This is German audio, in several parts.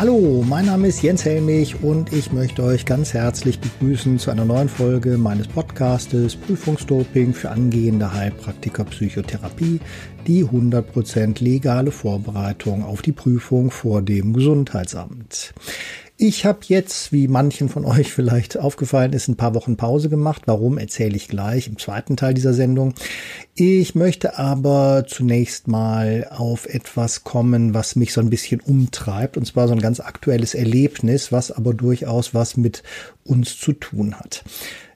Hallo, mein Name ist Jens Helmich und ich möchte euch ganz herzlich begrüßen zu einer neuen Folge meines Podcastes Prüfungsdoping für angehende Heilpraktiker Psychotherapie, die 100% legale Vorbereitung auf die Prüfung vor dem Gesundheitsamt. Ich habe jetzt, wie manchen von euch vielleicht aufgefallen ist, ein paar Wochen Pause gemacht. Warum, erzähle ich gleich im zweiten Teil dieser Sendung. Ich möchte aber zunächst mal auf etwas kommen, was mich so ein bisschen umtreibt, und zwar so ein ganz aktuelles Erlebnis, was aber durchaus was mit uns zu tun hat.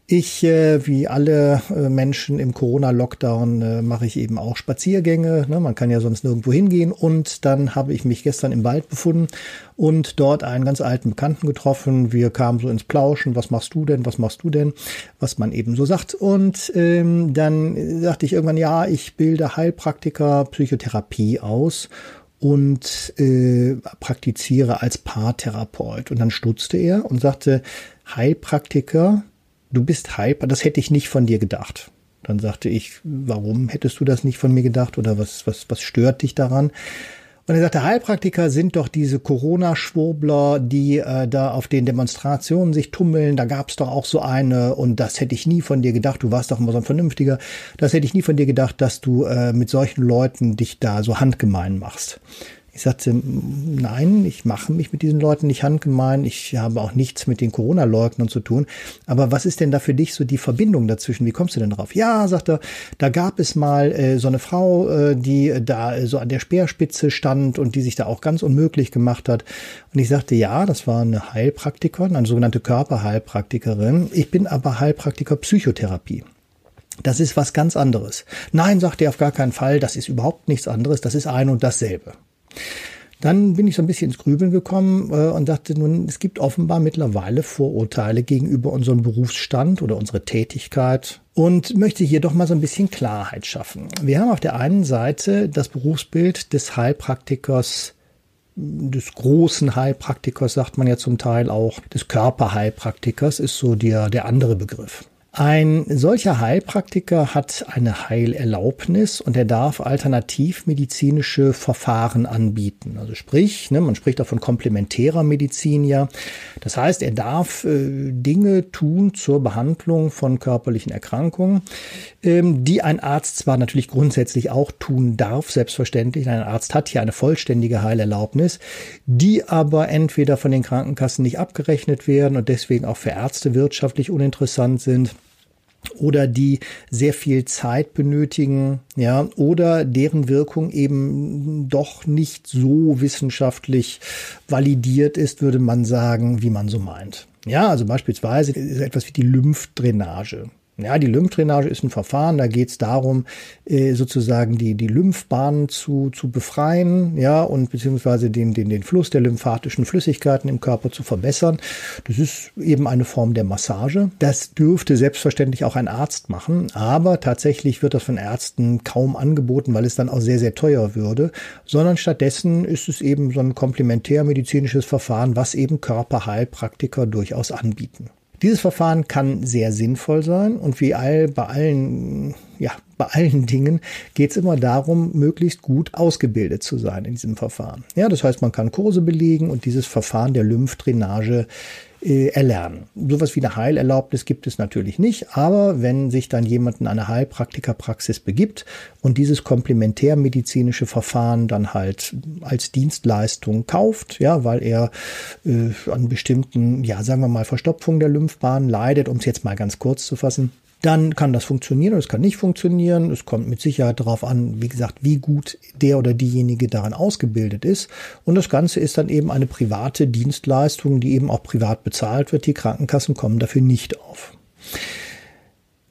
Ich, äh, wie alle äh, Menschen im Corona-Lockdown, äh, mache ich eben auch Spaziergänge. Ne? Man kann ja sonst nirgendwo hingehen. Und dann habe ich mich gestern im Wald befunden und dort einen ganz alten Bekannten getroffen. Wir kamen so ins Plauschen. Was machst du denn? Was machst du denn? Was man eben so sagt. Und ähm, dann sagte ich irgendwann, ja, ich bilde Heilpraktiker Psychotherapie aus und äh, praktiziere als Paartherapeut. Und dann stutzte er und sagte, Heilpraktiker du bist Hyper, das hätte ich nicht von dir gedacht. Dann sagte ich, warum hättest du das nicht von mir gedacht oder was, was, was stört dich daran? Und er sagte, Heilpraktiker sind doch diese Corona-Schwurbler, die äh, da auf den Demonstrationen sich tummeln. Da gab's doch auch so eine und das hätte ich nie von dir gedacht. Du warst doch immer so ein Vernünftiger. Das hätte ich nie von dir gedacht, dass du äh, mit solchen Leuten dich da so handgemein machst. Ich sagte, nein, ich mache mich mit diesen Leuten nicht handgemein. Ich habe auch nichts mit den Corona-Leugnern zu tun. Aber was ist denn da für dich so die Verbindung dazwischen? Wie kommst du denn drauf? Ja, sagt er, da gab es mal äh, so eine Frau, äh, die da äh, so an der Speerspitze stand und die sich da auch ganz unmöglich gemacht hat. Und ich sagte, ja, das war eine Heilpraktikerin, eine sogenannte Körperheilpraktikerin. Ich bin aber Heilpraktiker Psychotherapie. Das ist was ganz anderes. Nein, sagt er auf gar keinen Fall, das ist überhaupt nichts anderes, das ist ein und dasselbe. Dann bin ich so ein bisschen ins Grübeln gekommen äh, und dachte nun, es gibt offenbar mittlerweile Vorurteile gegenüber unserem Berufsstand oder unserer Tätigkeit und möchte hier doch mal so ein bisschen Klarheit schaffen. Wir haben auf der einen Seite das Berufsbild des Heilpraktikers des großen Heilpraktikers, sagt man ja zum Teil auch, des Körperheilpraktikers ist so der, der andere Begriff. Ein solcher Heilpraktiker hat eine Heilerlaubnis und er darf alternativmedizinische Verfahren anbieten. Also sprich, ne, man spricht auch von komplementärer Medizin ja. Das heißt, er darf äh, Dinge tun zur Behandlung von körperlichen Erkrankungen, ähm, die ein Arzt zwar natürlich grundsätzlich auch tun darf, selbstverständlich. Ein Arzt hat hier eine vollständige Heilerlaubnis, die aber entweder von den Krankenkassen nicht abgerechnet werden und deswegen auch für Ärzte wirtschaftlich uninteressant sind oder die sehr viel Zeit benötigen, ja, oder deren Wirkung eben doch nicht so wissenschaftlich validiert ist, würde man sagen, wie man so meint. Ja, also beispielsweise ist etwas wie die Lymphdrainage. Ja, die Lymphdrainage ist ein Verfahren, da geht es darum, äh, sozusagen die, die Lymphbahnen zu, zu befreien, ja, und beziehungsweise den, den, den Fluss der lymphatischen Flüssigkeiten im Körper zu verbessern. Das ist eben eine Form der Massage. Das dürfte selbstverständlich auch ein Arzt machen, aber tatsächlich wird das von Ärzten kaum angeboten, weil es dann auch sehr, sehr teuer würde, sondern stattdessen ist es eben so ein komplementärmedizinisches Verfahren, was eben Körperheilpraktiker durchaus anbieten. Dieses Verfahren kann sehr sinnvoll sein und wie all, bei allen, ja, bei allen Dingen geht es immer darum, möglichst gut ausgebildet zu sein in diesem Verfahren. Ja, das heißt, man kann Kurse belegen und dieses Verfahren der Lymphdrainage äh, erlernen. Sowas wie eine Heilerlaubnis gibt es natürlich nicht, aber wenn sich dann jemand in eine Heilpraktikerpraxis begibt und dieses komplementärmedizinische Verfahren dann halt als Dienstleistung kauft, ja, weil er äh, an bestimmten, ja, sagen wir mal, Verstopfung der Lymphbahn leidet, um es jetzt mal ganz kurz zu fassen, dann kann das funktionieren oder es kann nicht funktionieren. Es kommt mit Sicherheit darauf an, wie gesagt, wie gut der oder diejenige daran ausgebildet ist. Und das Ganze ist dann eben eine private Dienstleistung, die eben auch privat bezahlt wird. Die Krankenkassen kommen dafür nicht auf.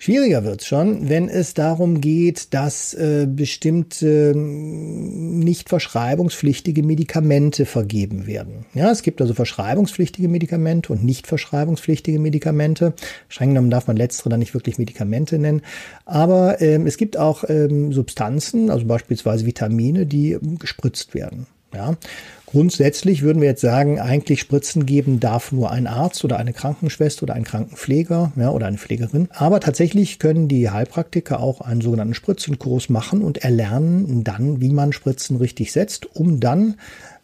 Schwieriger wird's schon, wenn es darum geht, dass äh, bestimmte ähm, nicht verschreibungspflichtige Medikamente vergeben werden. Ja, es gibt also verschreibungspflichtige Medikamente und nicht verschreibungspflichtige Medikamente. Streng genommen darf man letztere dann nicht wirklich Medikamente nennen. Aber ähm, es gibt auch ähm, Substanzen, also beispielsweise Vitamine, die gespritzt werden. Ja, Grundsätzlich würden wir jetzt sagen, eigentlich Spritzen geben darf nur ein Arzt oder eine Krankenschwester oder ein Krankenpfleger ja, oder eine Pflegerin. Aber tatsächlich können die Heilpraktiker auch einen sogenannten Spritzenkurs machen und erlernen dann, wie man Spritzen richtig setzt, um dann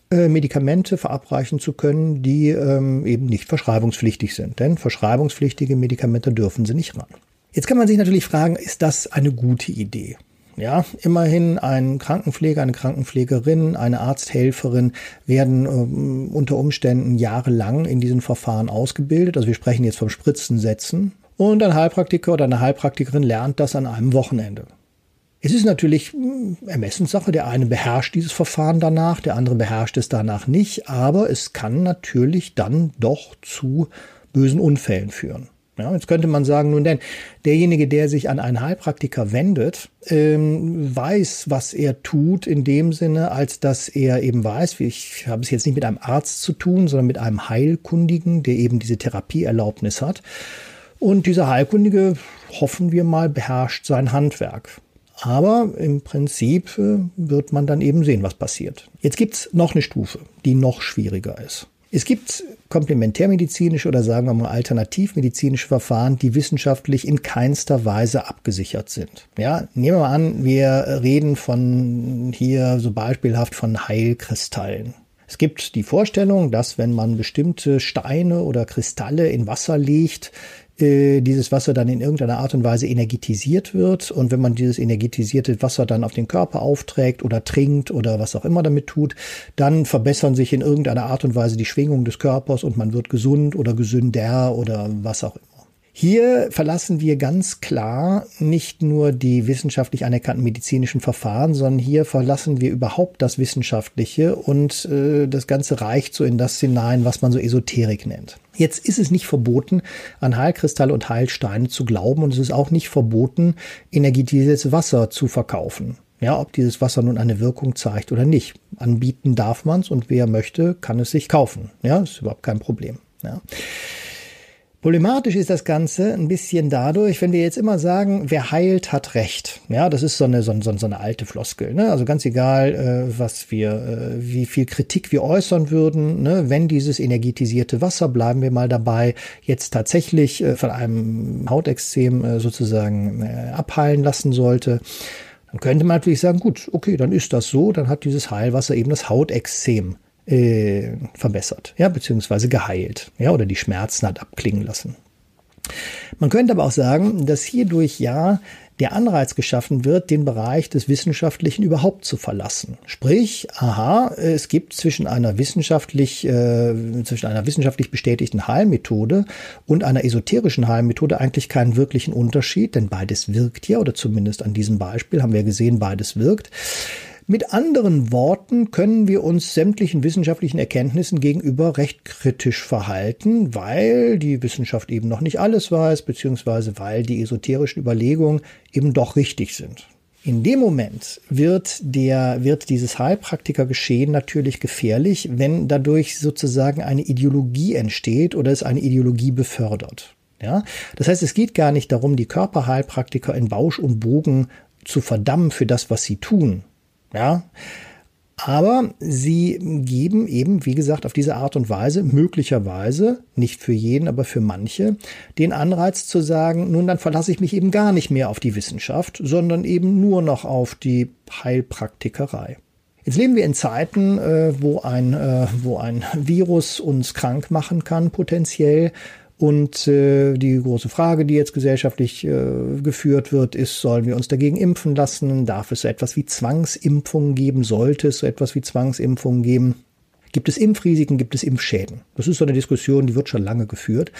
äh, Medikamente verabreichen zu können, die ähm, eben nicht verschreibungspflichtig sind. Denn verschreibungspflichtige Medikamente dürfen sie nicht ran. Jetzt kann man sich natürlich fragen, ist das eine gute Idee? Ja, immerhin ein Krankenpfleger, eine Krankenpflegerin, eine Arzthelferin werden ähm, unter Umständen jahrelang in diesen Verfahren ausgebildet. Also wir sprechen jetzt vom Spritzensetzen. Und ein Heilpraktiker oder eine Heilpraktikerin lernt das an einem Wochenende. Es ist natürlich hm, Ermessenssache. Der eine beherrscht dieses Verfahren danach, der andere beherrscht es danach nicht. Aber es kann natürlich dann doch zu bösen Unfällen führen. Ja, jetzt könnte man sagen, nun denn, derjenige, der sich an einen Heilpraktiker wendet, ähm, weiß, was er tut, in dem Sinne, als dass er eben weiß, ich habe es jetzt nicht mit einem Arzt zu tun, sondern mit einem Heilkundigen, der eben diese Therapieerlaubnis hat. Und dieser Heilkundige, hoffen wir mal, beherrscht sein Handwerk. Aber im Prinzip äh, wird man dann eben sehen, was passiert. Jetzt gibt's noch eine Stufe, die noch schwieriger ist. Es gibt komplementärmedizinische oder sagen wir mal alternativmedizinische Verfahren, die wissenschaftlich in keinster Weise abgesichert sind. Ja, nehmen wir mal an, wir reden von hier so beispielhaft von Heilkristallen. Es gibt die Vorstellung, dass wenn man bestimmte Steine oder Kristalle in Wasser legt, äh, dieses Wasser dann in irgendeiner Art und Weise energetisiert wird. Und wenn man dieses energetisierte Wasser dann auf den Körper aufträgt oder trinkt oder was auch immer damit tut, dann verbessern sich in irgendeiner Art und Weise die Schwingungen des Körpers und man wird gesund oder gesünder oder was auch immer. Hier verlassen wir ganz klar nicht nur die wissenschaftlich anerkannten medizinischen Verfahren, sondern hier verlassen wir überhaupt das Wissenschaftliche und äh, das Ganze reicht so in das hinein, was man so Esoterik nennt. Jetzt ist es nicht verboten, an Heilkristalle und Heilsteine zu glauben und es ist auch nicht verboten, energetisiertes Wasser zu verkaufen. Ja, ob dieses Wasser nun eine Wirkung zeigt oder nicht. Anbieten darf man es und wer möchte, kann es sich kaufen. Ja, ist überhaupt kein Problem. Ja. Problematisch ist das Ganze ein bisschen dadurch, wenn wir jetzt immer sagen, wer heilt, hat Recht. Ja, das ist so eine, so, so, so eine alte Floskel. Ne? Also ganz egal, äh, was wir, äh, wie viel Kritik wir äußern würden, ne? wenn dieses energetisierte Wasser, bleiben wir mal dabei, jetzt tatsächlich äh, von einem Hautextrem äh, sozusagen äh, abheilen lassen sollte, dann könnte man natürlich sagen, gut, okay, dann ist das so, dann hat dieses Heilwasser eben das Hautextrem äh, verbessert, ja, beziehungsweise geheilt, ja, oder die Schmerzen hat abklingen lassen. Man könnte aber auch sagen, dass hierdurch ja der Anreiz geschaffen wird, den Bereich des Wissenschaftlichen überhaupt zu verlassen. Sprich, aha, es gibt zwischen einer wissenschaftlich, äh, zwischen einer wissenschaftlich bestätigten Heilmethode und einer esoterischen Heilmethode eigentlich keinen wirklichen Unterschied, denn beides wirkt ja, oder zumindest an diesem Beispiel haben wir gesehen, beides wirkt. Mit anderen Worten können wir uns sämtlichen wissenschaftlichen Erkenntnissen gegenüber recht kritisch verhalten, weil die Wissenschaft eben noch nicht alles weiß, beziehungsweise weil die esoterischen Überlegungen eben doch richtig sind. In dem Moment wird der, wird dieses Heilpraktikergeschehen natürlich gefährlich, wenn dadurch sozusagen eine Ideologie entsteht oder es eine Ideologie befördert. Ja, das heißt, es geht gar nicht darum, die Körperheilpraktiker in Bausch und Bogen zu verdammen für das, was sie tun, ja. Aber sie geben eben, wie gesagt, auf diese Art und Weise, möglicherweise, nicht für jeden, aber für manche, den Anreiz zu sagen, nun dann verlasse ich mich eben gar nicht mehr auf die Wissenschaft, sondern eben nur noch auf die Heilpraktikerei. Jetzt leben wir in Zeiten, äh, wo, ein, äh, wo ein Virus uns krank machen kann, potenziell, und äh, die große Frage, die jetzt gesellschaftlich äh, geführt wird, ist, sollen wir uns dagegen impfen lassen? Darf es so etwas wie Zwangsimpfungen geben? Sollte es so etwas wie Zwangsimpfungen geben? Gibt es Impfrisiken? Gibt es Impfschäden? Das ist so eine Diskussion, die wird schon lange geführt.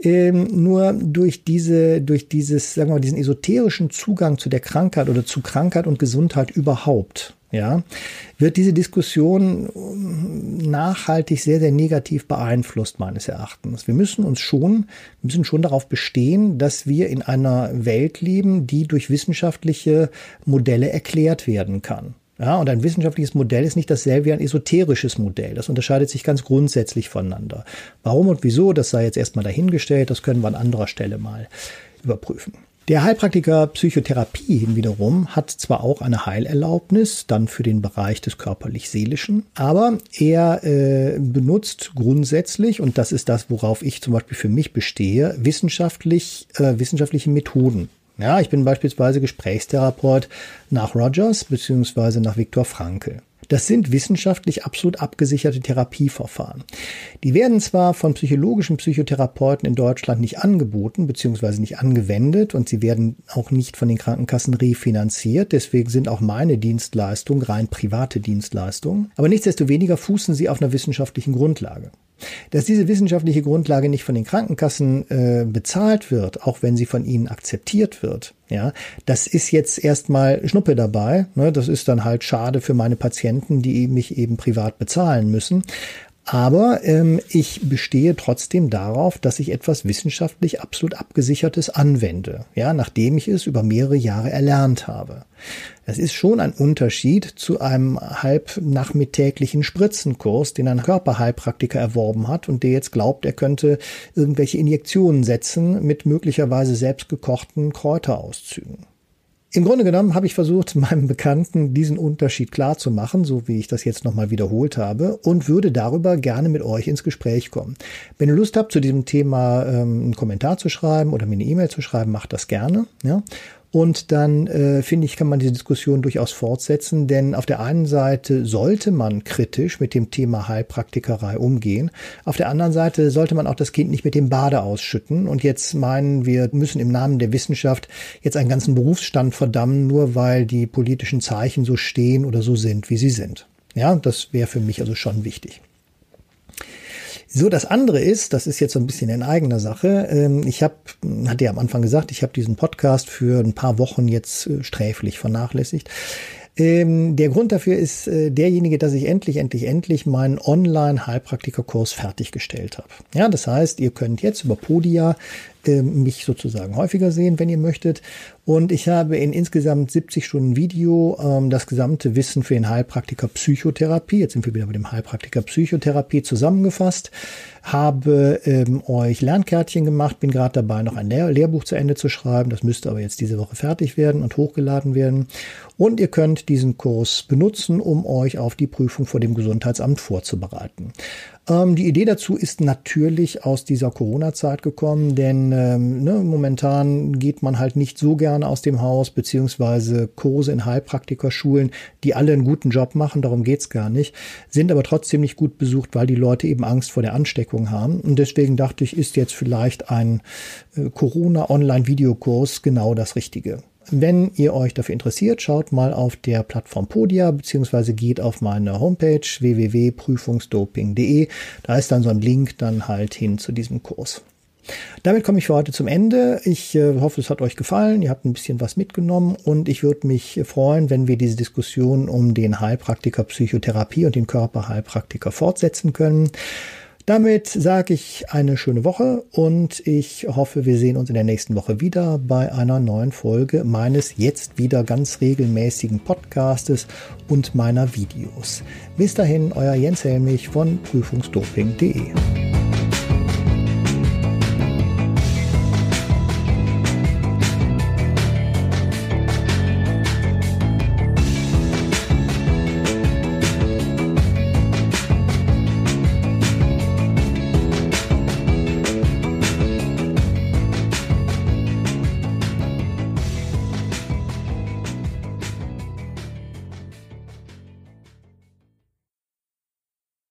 Ähm, nur durch diese, durch dieses, sagen wir mal, diesen esoterischen Zugang zu der Krankheit oder zu Krankheit und Gesundheit überhaupt, ja, wird diese Diskussion ähm, nachhaltig sehr, sehr negativ beeinflusst, meines Erachtens. Wir müssen uns schon, müssen schon darauf bestehen, dass wir in einer Welt leben, die durch wissenschaftliche Modelle erklärt werden kann. Ja, und ein wissenschaftliches Modell ist nicht dasselbe wie ein esoterisches Modell. Das unterscheidet sich ganz grundsätzlich voneinander. Warum und wieso, das sei jetzt erstmal dahingestellt, das können wir an anderer Stelle mal überprüfen. Der Heilpraktiker Psychotherapie wiederum hat zwar auch eine Heilerlaubnis, dann für den Bereich des körperlich-seelischen, aber er äh, benutzt grundsätzlich, und das ist das, worauf ich zum Beispiel für mich bestehe, wissenschaftlich, äh, wissenschaftliche Methoden. Ja, ich bin beispielsweise Gesprächstherapeut nach Rogers beziehungsweise nach Viktor Frankl. Das sind wissenschaftlich absolut abgesicherte Therapieverfahren. Die werden zwar von psychologischen Psychotherapeuten in Deutschland nicht angeboten bzw. nicht angewendet und sie werden auch nicht von den Krankenkassen refinanziert. Deswegen sind auch meine Dienstleistungen rein private Dienstleistungen. Aber nichtsdestoweniger fußen sie auf einer wissenschaftlichen Grundlage. Dass diese wissenschaftliche Grundlage nicht von den Krankenkassen äh, bezahlt wird, auch wenn sie von ihnen akzeptiert wird, ja, das ist jetzt erstmal Schnuppe dabei. Ne? Das ist dann halt schade für meine Patienten, die mich eben privat bezahlen müssen. Aber ähm, ich bestehe trotzdem darauf, dass ich etwas wissenschaftlich absolut abgesichertes anwende, ja, nachdem ich es über mehrere Jahre erlernt habe. Es ist schon ein Unterschied zu einem halbnachmittäglichen Spritzenkurs, den ein Körperheilpraktiker erworben hat und der jetzt glaubt, er könnte irgendwelche Injektionen setzen mit möglicherweise selbstgekochten Kräuterauszügen. Im Grunde genommen habe ich versucht, meinem Bekannten diesen Unterschied klar zu machen, so wie ich das jetzt nochmal wiederholt habe, und würde darüber gerne mit euch ins Gespräch kommen. Wenn ihr Lust habt, zu diesem Thema ähm, einen Kommentar zu schreiben oder mir eine E-Mail zu schreiben, macht das gerne. Ja? Und dann äh, finde ich, kann man diese Diskussion durchaus fortsetzen, denn auf der einen Seite sollte man kritisch mit dem Thema Heilpraktikerei umgehen. Auf der anderen Seite sollte man auch das Kind nicht mit dem Bade ausschütten und jetzt meinen, wir müssen im Namen der Wissenschaft jetzt einen ganzen Berufsstand verdammen, nur weil die politischen Zeichen so stehen oder so sind, wie sie sind. Ja, das wäre für mich also schon wichtig. So, das andere ist, das ist jetzt so ein bisschen in eigener Sache. Ähm, ich habe, hatte ja am Anfang gesagt, ich habe diesen Podcast für ein paar Wochen jetzt äh, sträflich vernachlässigt. Ähm, der Grund dafür ist äh, derjenige, dass ich endlich, endlich, endlich meinen Online-Heilpraktiker-Kurs fertiggestellt habe. Ja, das heißt, ihr könnt jetzt über Podia äh, mich sozusagen häufiger sehen, wenn ihr möchtet. Und ich habe in insgesamt 70 Stunden Video ähm, das gesamte Wissen für den Heilpraktiker Psychotherapie, jetzt sind wir wieder bei dem Heilpraktiker Psychotherapie zusammengefasst, habe ähm, euch Lernkärtchen gemacht, bin gerade dabei, noch ein Lehr Lehrbuch zu Ende zu schreiben. Das müsste aber jetzt diese Woche fertig werden und hochgeladen werden. Und ihr könnt diesen Kurs benutzen, um euch auf die Prüfung vor dem Gesundheitsamt vorzubereiten. Ähm, die Idee dazu ist natürlich aus dieser Corona-Zeit gekommen, denn ähm, ne, momentan geht man halt nicht so gerne aus dem Haus, beziehungsweise Kurse in Heilpraktikerschulen, die alle einen guten Job machen, darum geht's gar nicht, sind aber trotzdem nicht gut besucht, weil die Leute eben Angst vor der Ansteckung haben. Und deswegen dachte ich, ist jetzt vielleicht ein äh, Corona-Online-Videokurs genau das Richtige. Wenn ihr euch dafür interessiert, schaut mal auf der Plattform Podia beziehungsweise geht auf meine Homepage www.prüfungsdoping.de. Da ist dann so ein Link dann halt hin zu diesem Kurs. Damit komme ich für heute zum Ende. Ich äh, hoffe, es hat euch gefallen. Ihr habt ein bisschen was mitgenommen und ich würde mich freuen, wenn wir diese Diskussion um den Heilpraktiker Psychotherapie und den Körperheilpraktiker fortsetzen können. Damit sage ich eine schöne Woche und ich hoffe, wir sehen uns in der nächsten Woche wieder bei einer neuen Folge meines jetzt wieder ganz regelmäßigen Podcastes und meiner Videos. Bis dahin, euer Jens Helmich von prüfungsdoping.de.